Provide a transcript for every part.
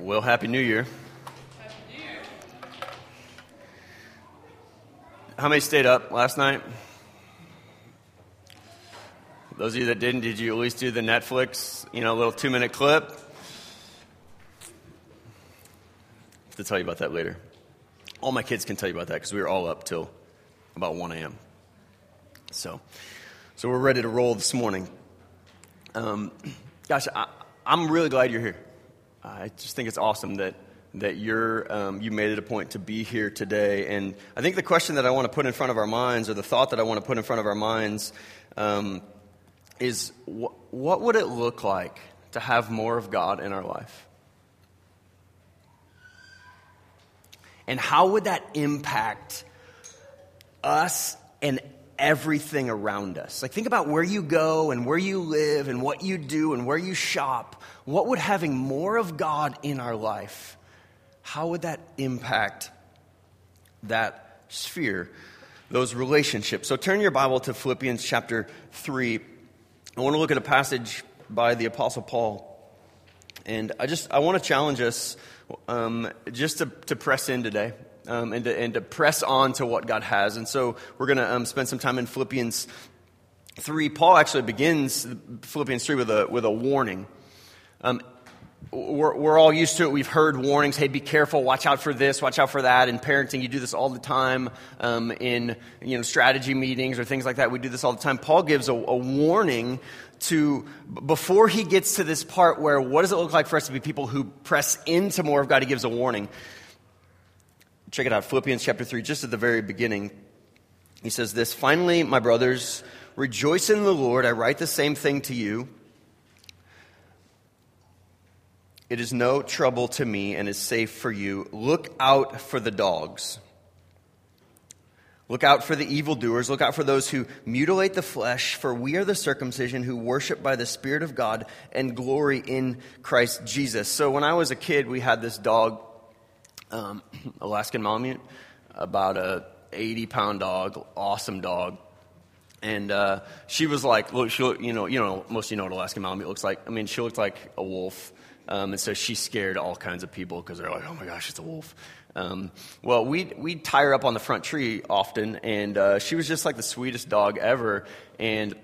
Well, Happy New Year. How many stayed up last night? Those of you that didn't, did you at least do the Netflix, you know, little two minute clip? I have to tell you about that later. All my kids can tell you about that because we were all up till about 1 a.m. So, so we're ready to roll this morning. Um, gosh, I, I'm really glad you're here. I just think it's awesome that that you're um, you made it a point to be here today. And I think the question that I want to put in front of our minds, or the thought that I want to put in front of our minds, um, is wh- what would it look like to have more of God in our life? And how would that impact us and everything around us? Like, think about where you go and where you live and what you do and where you shop. What would having more of God in our life, how would that impact that sphere, those relationships? So, turn your Bible to Philippians chapter 3. I want to look at a passage by the Apostle Paul. And I just, I want to challenge us um, just to, to press in today. Um, and, to, and to press on to what God has. And so we're going to um, spend some time in Philippians 3. Paul actually begins Philippians 3 with a, with a warning. Um, we're, we're, all used to it. We've heard warnings. Hey, be careful. Watch out for this. Watch out for that. In parenting, you do this all the time. Um, in you know strategy meetings or things like that, we do this all the time. Paul gives a, a, warning to before he gets to this part where what does it look like for us to be people who press into more of God? He gives a warning. Check it out, Philippians chapter 3, just at the very beginning. He says this Finally, my brothers, rejoice in the Lord. I write the same thing to you. It is no trouble to me and is safe for you. Look out for the dogs. Look out for the evildoers. Look out for those who mutilate the flesh, for we are the circumcision who worship by the Spirit of God and glory in Christ Jesus. So when I was a kid, we had this dog um, Alaskan Malamute, about a 80 pound dog, awesome dog. And uh, she was like, look, she you know, you know, most of you know what Alaskan Malamute looks like. I mean, she looked like a wolf. Um, and so she scared all kinds of people because they're like, oh my gosh, it's a wolf. Um, well, we'd, we'd tie her up on the front tree often, and uh, she was just like the sweetest dog ever. And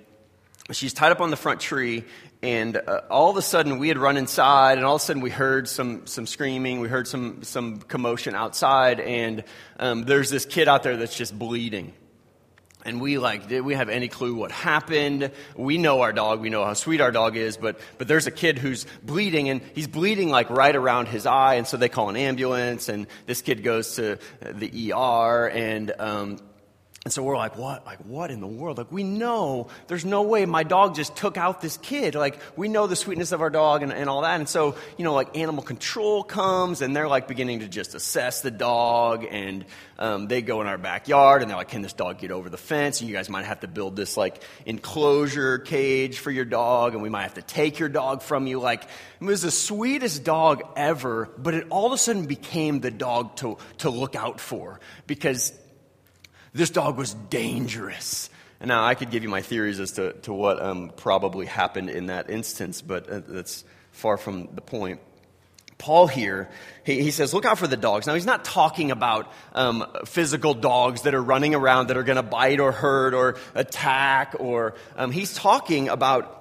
she's tied up on the front tree, and uh, all of a sudden we had run inside and all of a sudden we heard some, some screaming we heard some, some commotion outside and um, there's this kid out there that's just bleeding. And we like did we have any clue what happened? We know our dog we know how sweet our dog is but but there's a kid who's bleeding and he's bleeding like right around his eye. And so they call an ambulance and this kid goes to the er and um, and so we're like, what? Like, what in the world? Like, we know there's no way my dog just took out this kid. Like, we know the sweetness of our dog and, and all that. And so, you know, like animal control comes and they're like beginning to just assess the dog. And um, they go in our backyard and they're like, can this dog get over the fence? And you guys might have to build this like enclosure cage for your dog. And we might have to take your dog from you. Like, it was the sweetest dog ever, but it all of a sudden became the dog to, to look out for because this dog was dangerous. And now I could give you my theories as to, to what um, probably happened in that instance, but uh, that's far from the point. Paul here, he, he, says, look out for the dogs. Now, he's not talking about um, physical dogs that are running around that are going to bite or hurt or attack, or um, he's talking about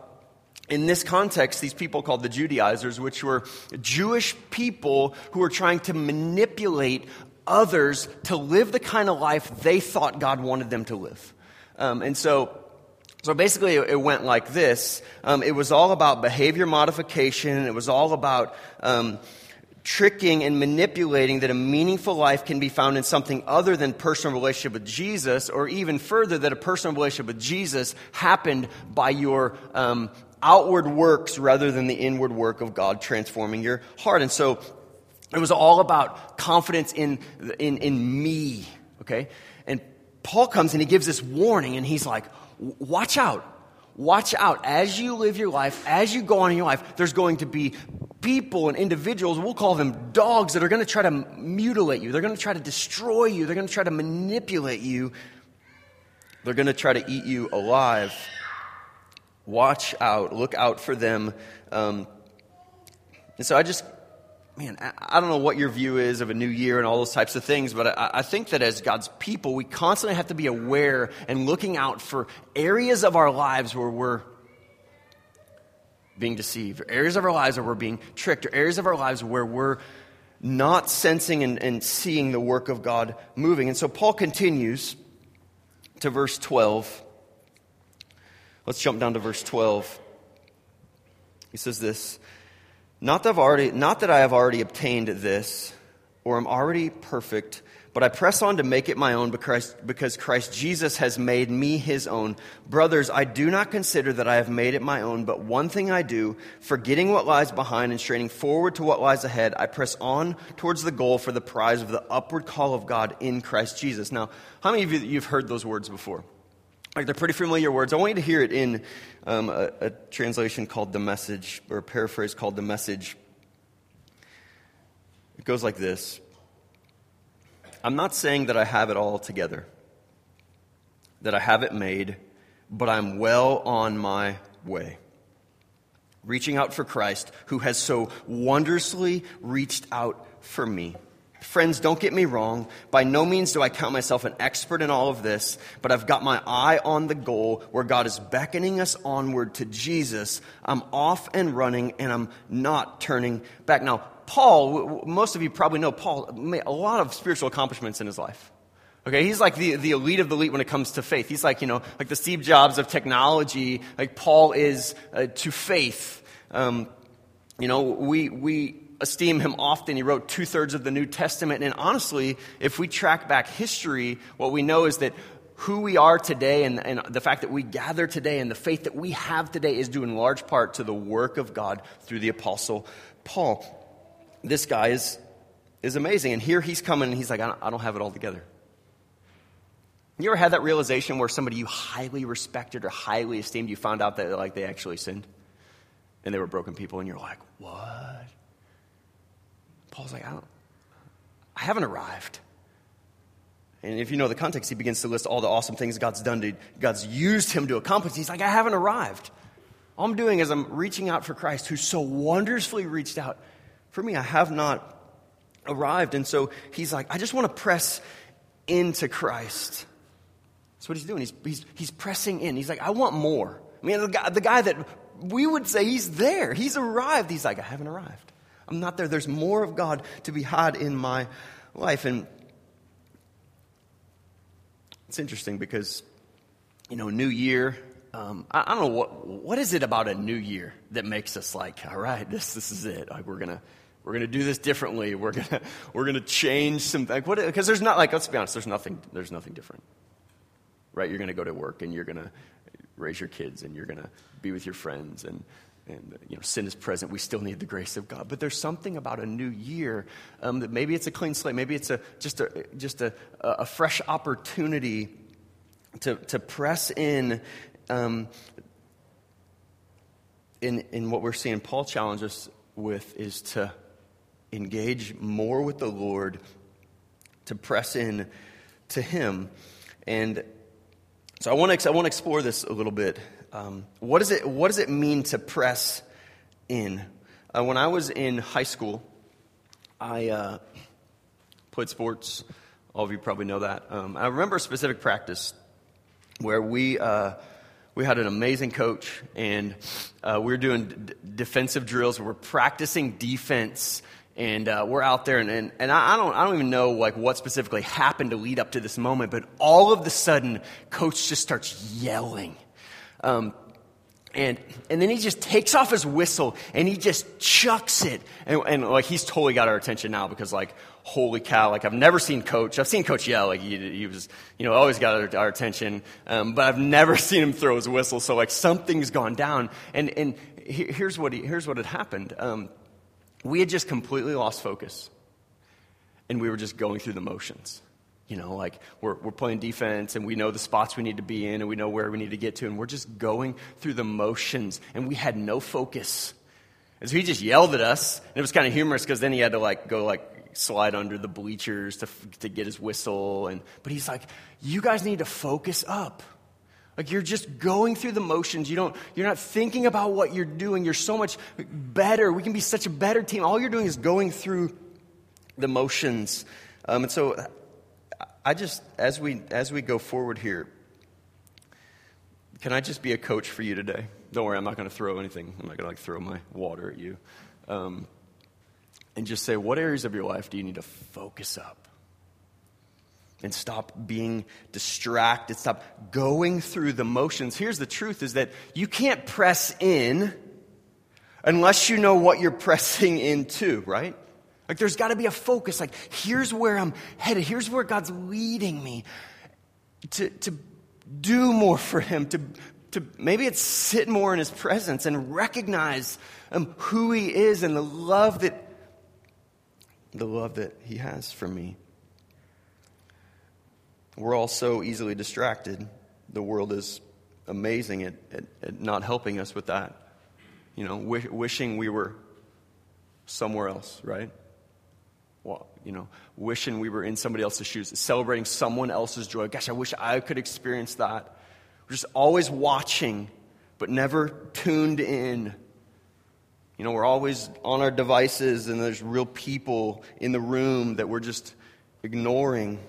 in this context, these people called the Judaizers, which were Jewish people who were trying to manipulate others to live the kind of life they thought God wanted them to live. Um, and so, so basically, it went like this. Um, it was all about behavior modification. It was all about um, tricking and manipulating that a meaningful life can be found in something other than personal relationship with Jesus, or even further, that a personal relationship with Jesus happened by your um, outward works rather than the inward work of God transforming your heart. And so it was all about confidence in, in, in me, okay? And Paul comes and he gives this warning and he's like, watch out. Watch out. As you live your life, as you go on in your life, there's going to be people and individuals, we'll call them dogs, that are going to try to mutilate you. They're going to try to destroy you. They're going to try to manipulate you. They're going to try to eat you alive. Watch out. Look out for them. Um, and so I just man, I don't know what your view is of a new year and all those types of things, but I, think that as God's people, we constantly have to be aware and looking out for areas of our lives where we're being deceived, or areas of our lives where we're being tricked, or areas of our lives where we're not sensing and, and seeing the work of God moving. And so Paul continues to verse 12. Let's jump down to verse 12. He says this not that, I've already, not that I have already obtained this or am already perfect, but I press on to make it my own because, because Christ Jesus has made me his own. Brothers, I do not consider that I have made it my own, but one thing I do, forgetting what lies behind and straining forward to what lies ahead, I press on towards the goal for the prize of the upward call of God in Christ Jesus. Now, how many of you you've heard those words before? Like they're pretty familiar words. I want you to hear it in um, a, a translation called The Message, or a paraphrase called The Message. It goes like this I'm not saying that I have it all together, that I have it made, but I'm well on my way. Reaching out for Christ, who has so wondrously reached out for me. Friends, don't get me wrong. By no means do I count myself an expert in all of this, but I've got my eye on the goal where God is beckoning us onward to Jesus. I'm off and running and I'm not turning back. Now, Paul, most of you probably know Paul made a lot of spiritual accomplishments in his life. Okay, he's like the, the elite of the elite when it comes to faith. He's like, you know, like the Steve Jobs of technology, like Paul is uh, to faith. Um, you know, we, we esteem him often. He wrote two thirds of the New Testament. And honestly, if we track back history, what we know is that who we are today and, and, the fact that we gather today and the faith that we have today is due in large part to the work of God through the Apostle Paul. This guy is, is amazing. And here he's coming and he's like, I don't, I don't have it all together. You ever had that realization where somebody you highly respected or highly esteemed, you found out that like they actually sinned and they were broken people, and you're like, what? Paul's like, I, don't, I haven't arrived. And if you know the context, he begins to list all the awesome things God's done to, God's used him to accomplish. He's like, I haven't arrived. All I'm doing is I'm reaching out for Christ, who so wonderfully reached out for me. I have not arrived. And so he's like, I just want to press into Christ. That's what he's doing. He's, he's, he's pressing in. He's like, I want more. I mean, the guy, the guy that we would say he's there, he's arrived. He's like, I haven't arrived. I'm not there. There's more of God to be had in my life. And it's interesting because, you know, New Year, um, I, I, don't know what, what is it about a new year that makes us like, all right, this, this is it. Like, we're to, we're to do this differently. We're to, we're to change some, like, what, because there's not, like, let's be honest, there's nothing, there's nothing different. Right? You're to go to work and you're to raise your kids and you're to be with your friends and, and you know sin is present we still need the grace of god. But there's something about a new year um, that maybe it's a clean slate maybe it's a just a just a, a fresh opportunity to, to press in um, in in what we're seeing paul challenges with is to engage more with the lord to press in to him. And so i want to i want to explore this a little bit um, what, is it, what does it mean to press in? Uh, when I was in high school, I uh, played sports. All of you probably know that. Um, I remember a specific practice where we, uh, we had an amazing coach, and uh, we were doing d- defensive drills. We were practicing defense and uh, we're out there and, and, and I, don't, I don't even know like what specifically happened to lead up to this moment but all of the sudden coach just starts yelling um, and, and then he just takes off his whistle and he just chucks it. And, and like he's totally got our attention now because like, holy cow, like I've never seen coach. I've seen coach yell, like he, he was, you know, always got our, our attention. Um, but I've never seen him throw his whistle. So like something's gone down. And, and here's what, he, here's what had happened. Um, we had just completely lost focus and we were just going through the motions. You know, like we're, we're playing defense and we know the spots we need to be in and we know where we need to get to, and we're just going through the motions, and we had no focus. And so he just yelled at us, and it was kind of humorous because then he had to like go like slide under the bleachers to, to get his whistle. And, but he's like, You guys need to focus up. Like you're just going through the motions. You don't, you're not thinking about what you're doing. You're so much better. We can be such a better team. All you're doing is going through the motions. Um, and so I just, as we, as we go forward here, can I just be a coach for you today? Don't worry, I'm not going to throw anything. I'm not going to like throw my water at you. Um, and just say, what areas of your life do you need to focus up? and stop being distracted, stop going through the motions. Here's the truth is that you can't press in unless you know what you're pressing into, right? Like there's got to be a focus. Like here's where I'm headed. Here's where God's leading me to, to do more for him, to, to maybe it's sit more in his presence and recognize um, who he is and the love that the love that he has for me. We're all so easily distracted. The world is amazing at, at, at not helping us with that. You know, wishing we were somewhere else, right? Well, you know, wishing we were in somebody else's shoes, celebrating someone else's joy. Gosh, I wish I could experience that. We're just always watching, but never tuned in. You know, we're always on our devices, and there's real people in the room that we're just ignoring.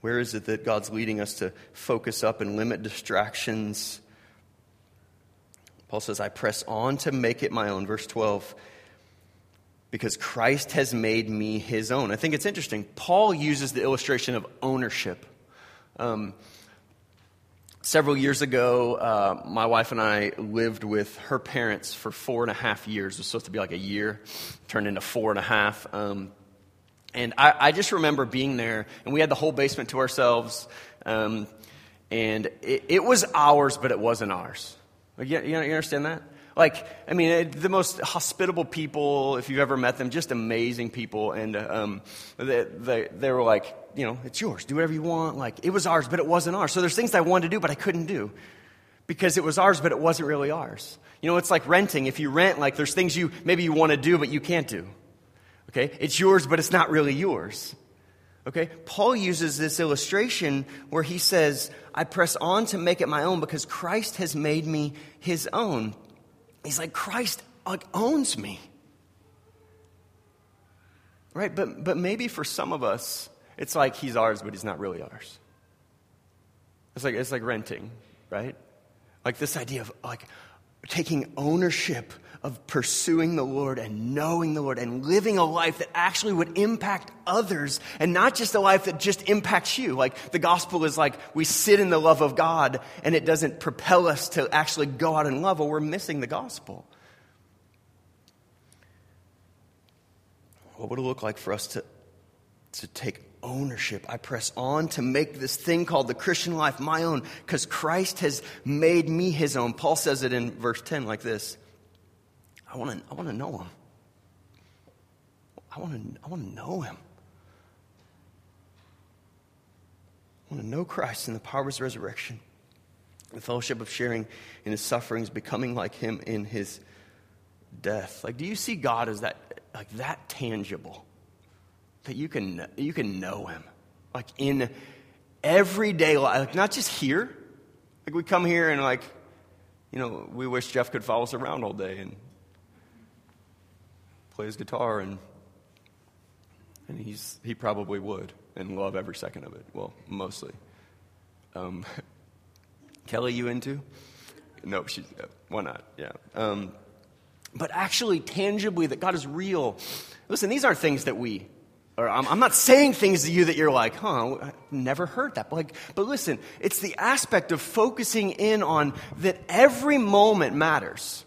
Where is it that God's leading us to focus up and limit distractions? Paul says, I press on to make it my own. Verse 12, because Christ has made me his own. I think it's interesting. Paul uses the illustration of ownership. Um, several years ago, uh, my wife and I lived with her parents for four and a half years. It was supposed to be like a year, turned into four and a half. Um, and I, I, just remember being there, and we had the whole basement to ourselves. Um, and it, it, was ours, but it wasn't ours. You, you understand that? Like, I mean, the most hospitable people, if you've ever met them, just amazing people. And um, they, they, they were like, you know, it's yours. Do whatever you want. Like, it was ours, but it wasn't ours. So there's things I wanted to do, but I couldn't do because it was ours, but it wasn't really ours. You know, it's like renting. If you rent, like, there's things you maybe you want to do, but you can't do. Okay? It's yours, but it's not really yours. Okay? Paul uses this illustration where he says, I press on to make it my own because Christ has made me his own. He's like, Christ owns me. Right? But, but maybe for some of us, it's like he's ours, but he's not really ours. It's like, it's like renting, right? Like this idea of like taking ownership of pursuing the Lord and knowing the Lord and living a life that actually would impact others and not just a life that just impacts you. Like the gospel is like we sit in the love of God and it doesn't propel us to actually go out and love, well, we're missing the gospel. What would it look like for us to, to take ownership. I press on to make this thing called the Christian life my own because Christ has made me his own. Paul says it in verse 10 like this I want to I want to know him. I want to I want to know him. I want to know Christ and the power of his resurrection, the fellowship of sharing in his sufferings, becoming like him in his death. Like, do you see God as that like that tangible? That you can you can know him. Like in everyday life, like not just here. Like we come here and like, you know, we wish Jeff could follow us around all day and plays guitar and and he's he probably would and love every second of it. Well, mostly. Um, Kelly, you into? No, she's uh, why not? Yeah. Um, but actually, tangibly, that God is real. Listen, these aren't things that we. Or I'm, I'm not saying things to you that you're like, huh, I never heard that. But, like, but listen, it's the aspect of focusing in on that every moment matters.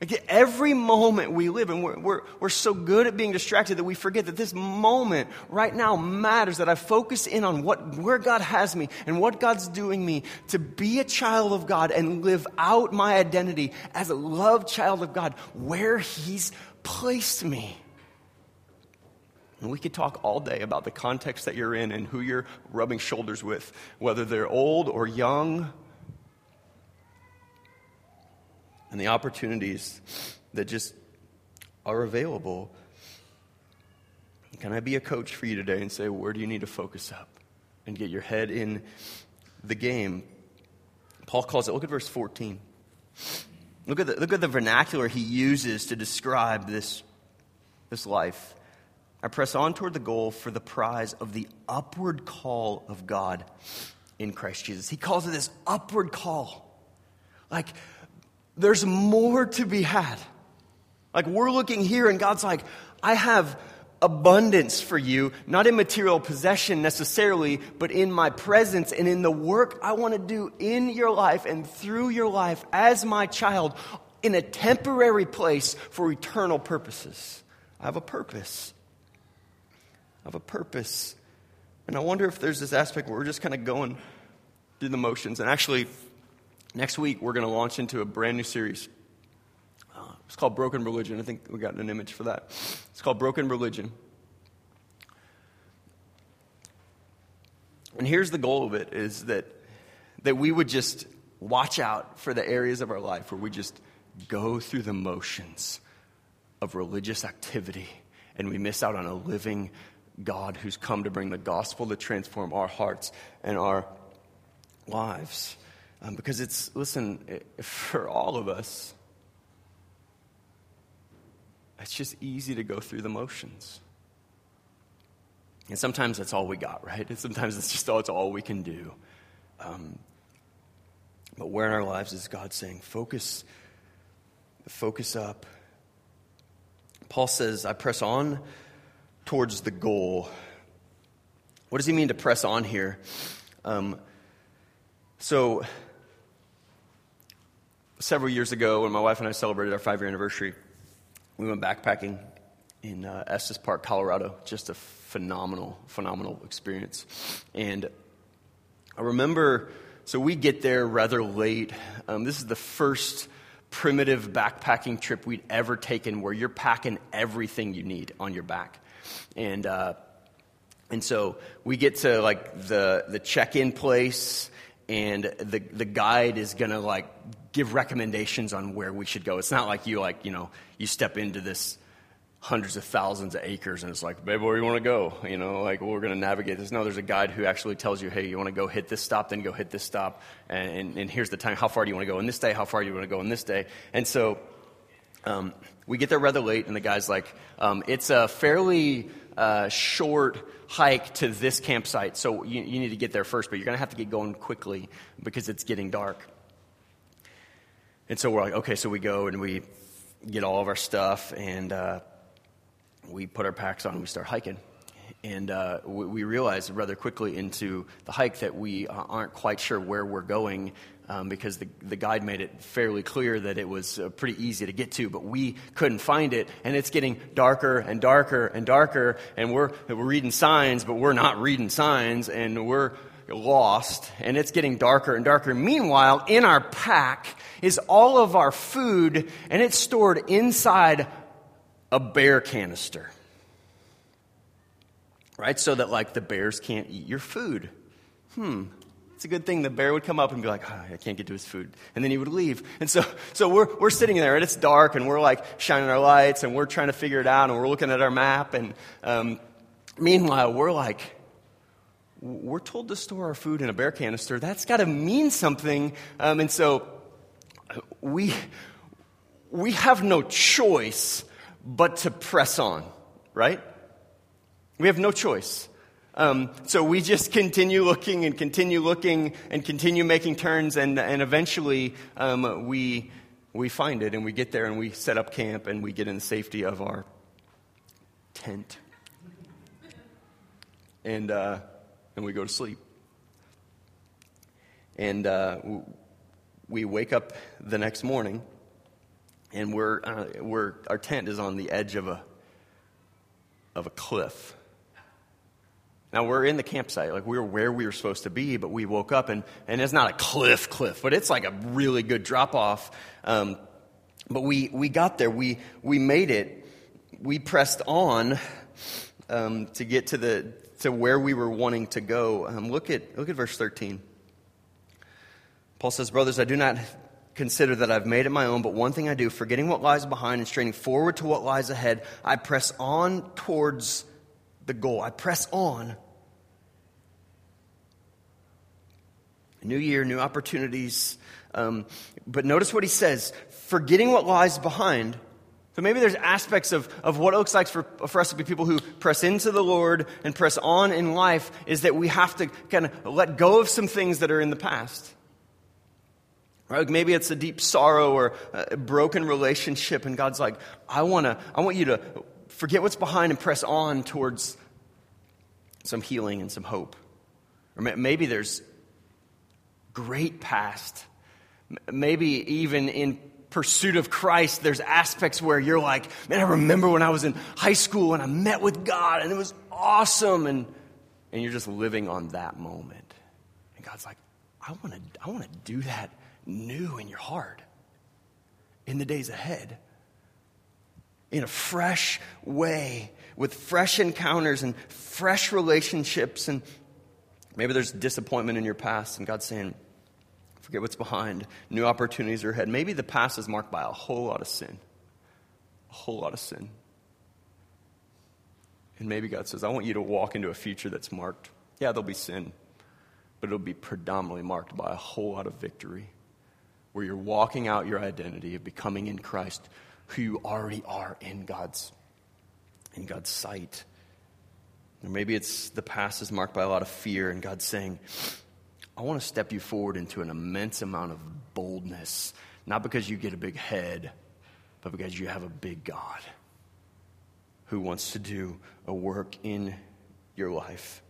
Like every moment we live, and we're, we're, we're so good at being distracted that we forget that this moment right now matters, that I focus in on what, where God has me and what God's doing me to be a child of God and live out my identity as a loved child of God where He's placed me. And we could talk all day about the context that you're in and who you're rubbing shoulders with, whether they're old or young and the opportunities that just are available. Can I be a coach for you today and say, where do you need to focus up? and get your head in the game. Paul calls it, look at verse 14. Look at the, look at the vernacular he uses to describe this, this life. I press on toward the goal for the prize of the upward call of God in Christ Jesus. He calls it this upward call. Like, there's more to be had. Like, we're looking here, and God's like, I have abundance for you, not in material possession necessarily, but in my presence and in the work I want to do in your life and through your life as my child in a temporary place for eternal purposes. I have a purpose. I have a purpose. And I wonder if there's this aspect where we're just kind of going through the motions. And actually, next week we're going to launch into a brand new series uh, it's called Broken Religion. I think we got an image for that. It's called Broken Religion. And here's the goal of it is that, that we would just watch out for the areas of our life where we just go through the motions of religious activity and we miss out on a living God who's come to bring the gospel to transform our hearts and our lives. Um, because it's, listen, for all of us, it's just easy to go through the motions. And sometimes that's all we got, right? And sometimes it's just, all, it's all we can do. Um, but where in our lives is God saying, focus, focus up? Paul says, I press on towards the goal. What does he mean to press on here? Um, so, several years ago, when my wife and I celebrated our five year anniversary, we went backpacking in uh, Estes Park, Colorado. Just a phenomenal, phenomenal experience. And I remember, so we get there rather late. Um, this is the first primitive backpacking trip we'd ever taken where you're packing everything you need on your back. And, uh, and so we get to like the, the check-in place and the, the guide is going to like give recommendations on where we should go. It's not like you like, you know, you step into this hundreds of thousands of acres and it's like, babe, where do you want to go? You know, like, well, we're going to navigate this. No, there's a guide who actually tells you, hey, you want to go hit this stop, then go hit this stop. And, and, and here's the time. How far do you want to go in this day? How far do you want to go in this day? And so um, we get there rather late and the guy's like, um, it's a fairly uh, short hike to this campsite. So you, you need to get there first, but you're going to have to get going quickly because it's getting dark. And so we're like, okay, so we go and we get all of our stuff and uh, we put our packs on and we start hiking. And uh, we, we realize rather quickly into the hike that we aren't quite sure where we're going um, because the, the guide made it fairly clear that it was uh, pretty easy to get to, but we couldn't find it. And it's getting darker and darker and darker. And we're, we're reading signs, but we're not reading signs. And we're lost and it's getting darker and darker. Meanwhile, in our pack is all of our food and it's stored inside a bear canister. Right? So that like the bears can't eat your food. Hmm. It's a good thing the bear would come up and be like, oh, I can't get to his food. And then he would leave. And so, so we're, we're sitting there and it's dark and we're like shining our lights and we're trying to figure it out and we're looking at our map. And um, meanwhile, we're like, we're told to store our food in a bear canister. That's got to mean something. Um, and so we, we have no choice but to press on, right? We have no choice. Um, so we just continue looking and continue looking and continue making turns, and, and eventually um, we, we find it and we get there and we set up camp and we get in the safety of our tent. And uh, and we go to sleep. And uh, we wake up the next morning, and we're, uh, we're, our tent is on the edge of a, of a cliff. Now we're in the campsite, like we were where we were supposed to be, but we woke up and, and it's not a cliff cliff, but it's like a really good drop off. Um, but we, we got there, we, we made it, we pressed on um, to get to the, to where we were wanting to go. Um, look, at, look at verse 13. Paul says, Brothers, I do not consider that I've made it my own, but one thing I do, forgetting what lies behind and straining forward to what lies ahead, I press on towards the goal. I press on New year, new opportunities. Um, but notice what he says forgetting what lies behind. So maybe there's aspects of, of what it looks like for, for us to be people who press into the Lord and press on in life is that we have to kind of let go of some things that are in the past. Right? Like maybe it's a deep sorrow or a broken relationship, and God's like, I, wanna, I want you to forget what's behind and press on towards some healing and some hope. Or maybe there's great past. Maybe even in pursuit of Christ, there's aspects where you're like, man, I remember when I was in high school and I met with God and it was awesome. And, and you're just living on that moment. And God's like, I want to I wanna do that new in your heart in the days ahead. In a fresh way, with fresh encounters and fresh relationships. And maybe there's disappointment in your past, and God's saying, Forget what's behind. New opportunities are ahead. Maybe the past is marked by a whole lot of sin. A whole lot of sin. And maybe God says, I want you to walk into a future that's marked. Yeah, there'll be sin, but it'll be predominantly marked by a whole lot of victory, where you're walking out your identity of becoming in Christ who you already are in God's, in God's sight. Or maybe it's the past is marked by a lot of fear, and God's saying, I want to step you forward into an immense amount of boldness, not because you get a big head, but because you have a big God who wants to do a work in your life.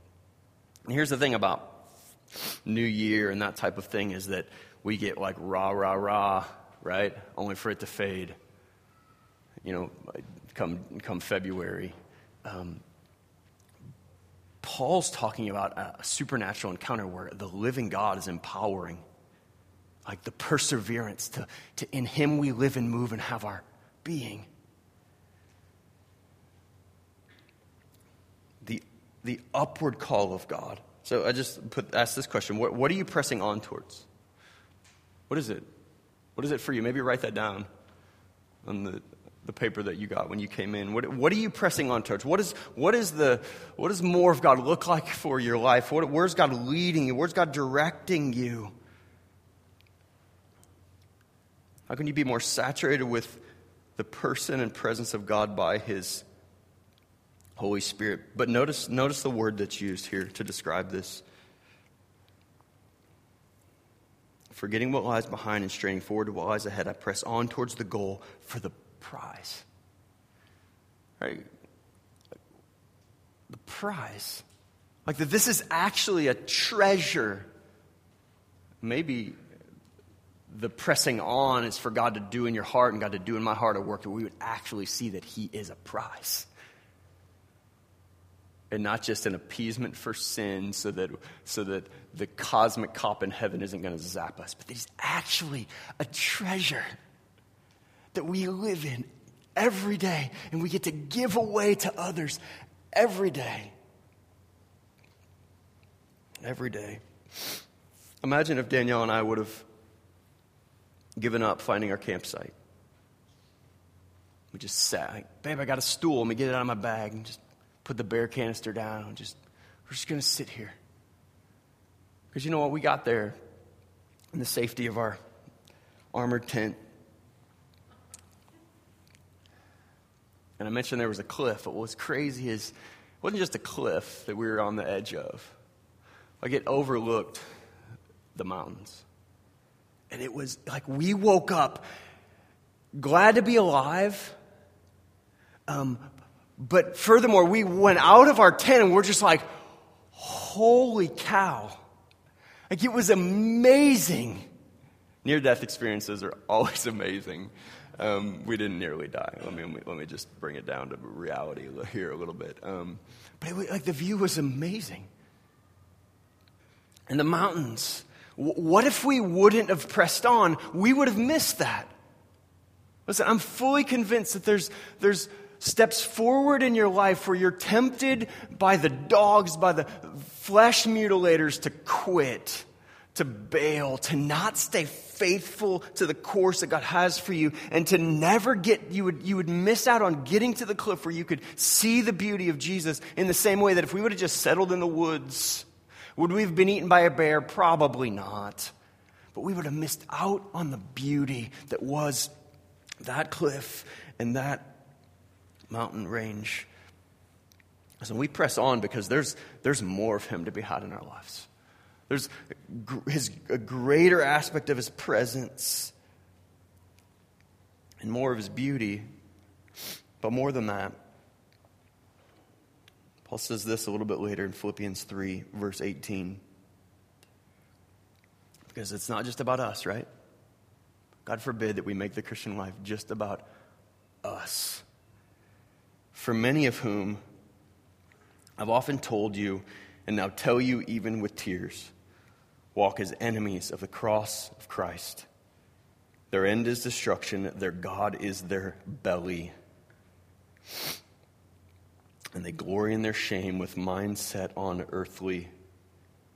And here's the thing about New Year and that type of thing is that we get like rah, rah, rah, right? Only for it to fade, you know, come, come February. Um, Paul's talking about a, supernatural encounter where the living God is empowering, like the perseverance to, to in Him we live and move and have our being. The, the upward call of God. So I just put, ask this question what, what are you pressing on towards? What is it? What is it for you? Maybe write that down on the, the paper that you got when you came in? What, what are you pressing on towards? What, is, what, is the, what does more of God look like for your life? What, where's God leading you? Where's God directing you? How can you be more saturated with the person and presence of God by His Holy Spirit? But notice, notice the word that's used here to describe this. Forgetting what lies behind and straining forward to what lies ahead, I press on towards the goal for the prize. Right? The prize. Like that this is actually a treasure. Maybe the pressing on is for God to do in your heart and God to do in my heart a work that we would actually see that He is a prize. And not just an appeasement for sin so that, so that the cosmic cop in heaven isn't going to zap us, but that He's actually a treasure that we live in every day and we get to give away to others every day. Every day. Imagine if Danielle and I would have given up finding our campsite. We just sat, like, babe, I got a stool. Let me get it out of my bag and just put the bear canister down and just, we're just going to sit here. Because you know what? We got there in the safety of our armored tent. And I mentioned there was a cliff, but what's crazy is it wasn't just a cliff that we were on the edge of. Like it overlooked the mountains. And it was like we woke up glad to be alive. Um, but furthermore, we went out of our tent and we're just like, holy cow. Like it was amazing. Near death experiences are always amazing. Um, we didn't nearly die. Let me, let me just bring it down to reality here a little bit. Um, but it, like the view was amazing. And the mountains. what if we wouldn't have pressed on? We would have missed that. Listen, I'm fully convinced that there's, there's steps forward in your life where you're tempted by the dogs, by the flesh mutilators to quit to bail, to not stay faithful to the course that God has for you, and to never get, you would, you would miss out on getting to the cliff where you could see the beauty of Jesus in the same way that if we would have just settled in the woods, Would we have been eaten by a bear? Probably not. But we would have missed out on the beauty that was that cliff and that mountain range. So we press on because there's, there's more of him to be had in our lives. There's his, a greater aspect of his presence and more of his beauty. But more than that, Paul says this a little bit later in Philippians 3, verse 18. Because it's not just about us, right? God forbid that we make the Christian life just about us. For many of whom I've often told you, and now tell you even with tears, walk as enemies of the cross of Christ. Their end is destruction, their God is their belly and they glory in their shame with mind set on earthly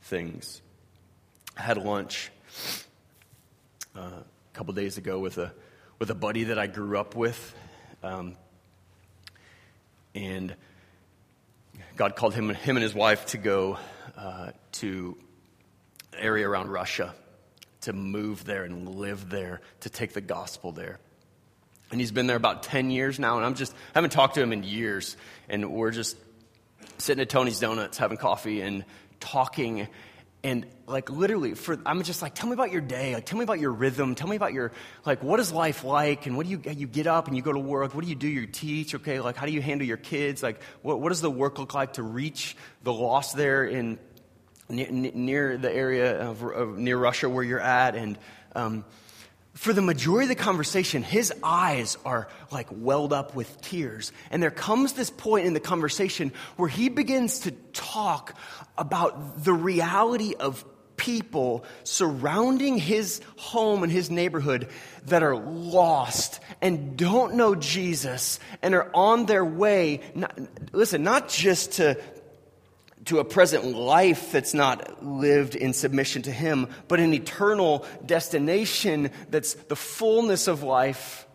things. I had lunch uh, a couple days ago with a, with a buddy that I grew up with. Um, and God called him, him and his wife to go uh, to area around Russia, to move there and live there, to take the gospel there. And he's been there about 10 years now, and I'm just, I haven't talked to him in years. And we're just sitting at Tony's Donuts having coffee and talking. And like literally, for I'm just like, tell me about your day. Like, tell me about your rhythm. Tell me about your like, what is life like? And what do you you get up and you go to work? What do you do? You teach, okay? Like, how do you handle your kids? Like, what what does the work look like to reach the lost there in near, near the area of, of, near Russia where you're at? And um, for the majority of the conversation, his eyes are like welled up with tears. And there comes this point in the conversation where he begins to talk about the reality of people surrounding his home and his neighborhood that are lost and don't know Jesus and are on their way, not, listen, not just to to a present life that's not lived in submission to Him, but an eternal destination that's the fullness of life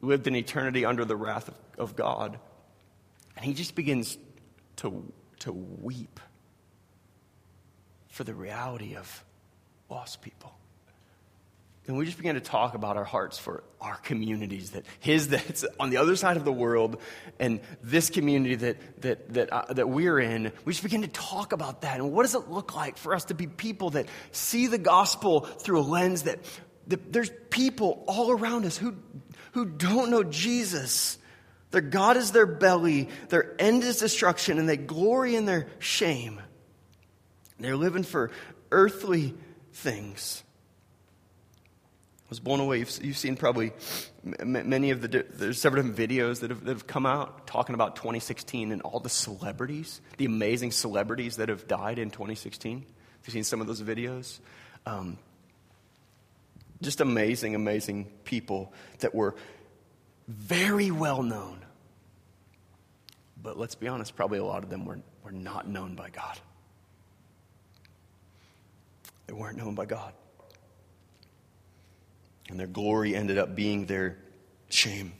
lived in eternity under the wrath of, of God. And he just begins to, to weep for the reality of lost people. And we just began to talk about our hearts for our communities, that his that's on the other side of the world, and this community that, that, that, uh, that we're in. We just began to talk about that. And what does it look like for us to be people that see the gospel through a lens that, that there's people all around us who, who don't know Jesus. Their God is their belly, their end is destruction, and they glory in their shame. They're living for earthly things was blown away. You've, you've seen probably m- many of the, there's several different videos that have, that have come out talking about 2016 and all the celebrities, the amazing celebrities that have died in 2016. Have you seen some of those videos? Um, just amazing, amazing people that were very well known. But let's be honest, probably a lot of them were, were not known by God. They weren't known by God. And their glory ended up being their shame.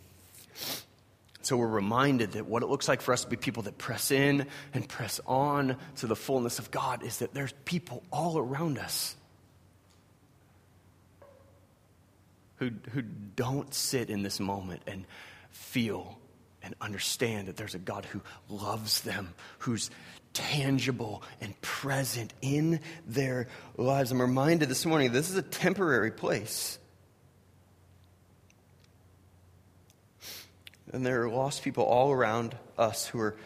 So we're reminded that what it looks like for us to be people that press in and press on to the fullness of God is that there's people all around us who, who don't sit in this moment and feel and understand that there's a God who loves them, who's tangible and present in their lives. I'm reminded this morning this is a temporary place. And there are lost people all around us who are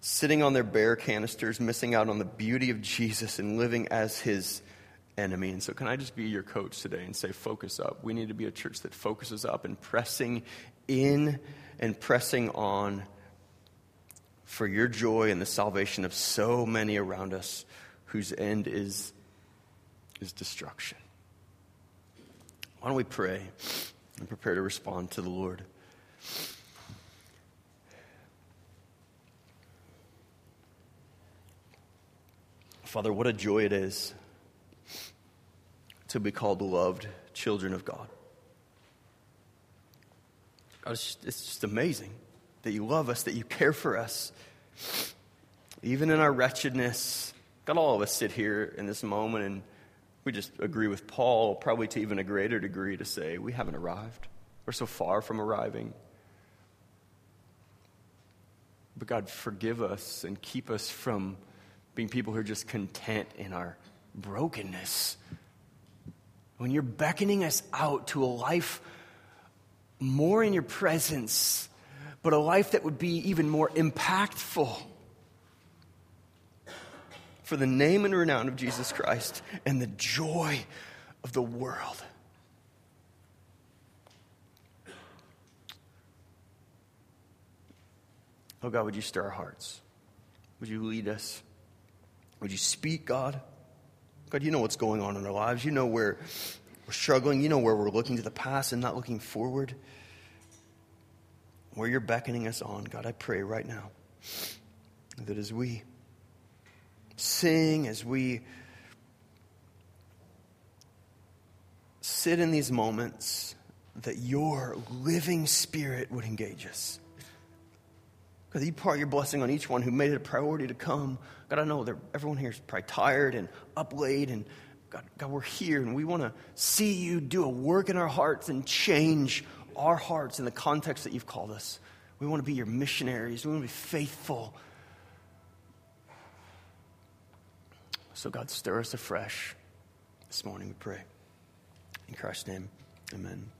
sitting on their bear canisters, missing out on the beauty of Jesus and living as his enemy. And so, can I just be your coach today and say, focus up? We need to be a church that focuses up and pressing in and pressing on for your joy and the salvation of so many around us whose end is, is destruction. Why don't we pray and prepare to respond to the Lord? Father, what a joy it is to be called loved children of God. God, it's just, it's just amazing that you love us, that you care for us. even in our wretchedness. God, all of us sit here in this moment and we just agree with Paul, probably to even a greater degree, to say we haven't arrived. We're so far from arriving. But God, forgive us and keep us from being people who are just content in our brokenness. When you're beckoning us out to a life more in your presence, but a life that would be even more impactful for the name and renown of Jesus Christ and the joy of the world. Oh God, would you stir our hearts? Would you lead us? Would you speak, God? God, you know what's going on in our lives. You know where we're struggling. You know where we're looking to the past and not looking forward. Where you're beckoning us on. God, I pray right now that as we sing, as we sit in these moments, that your living spirit would engage us. God, you pour your blessing on each one who made it a priority to come. God, I know that everyone here is probably tired and up late, and God, God, we're here and we want to see you do a work in our hearts and change our hearts in the context that you've called us. We want to be your missionaries. We want to be faithful. So, God, stir us afresh this morning, we pray. In Christ's name, amen.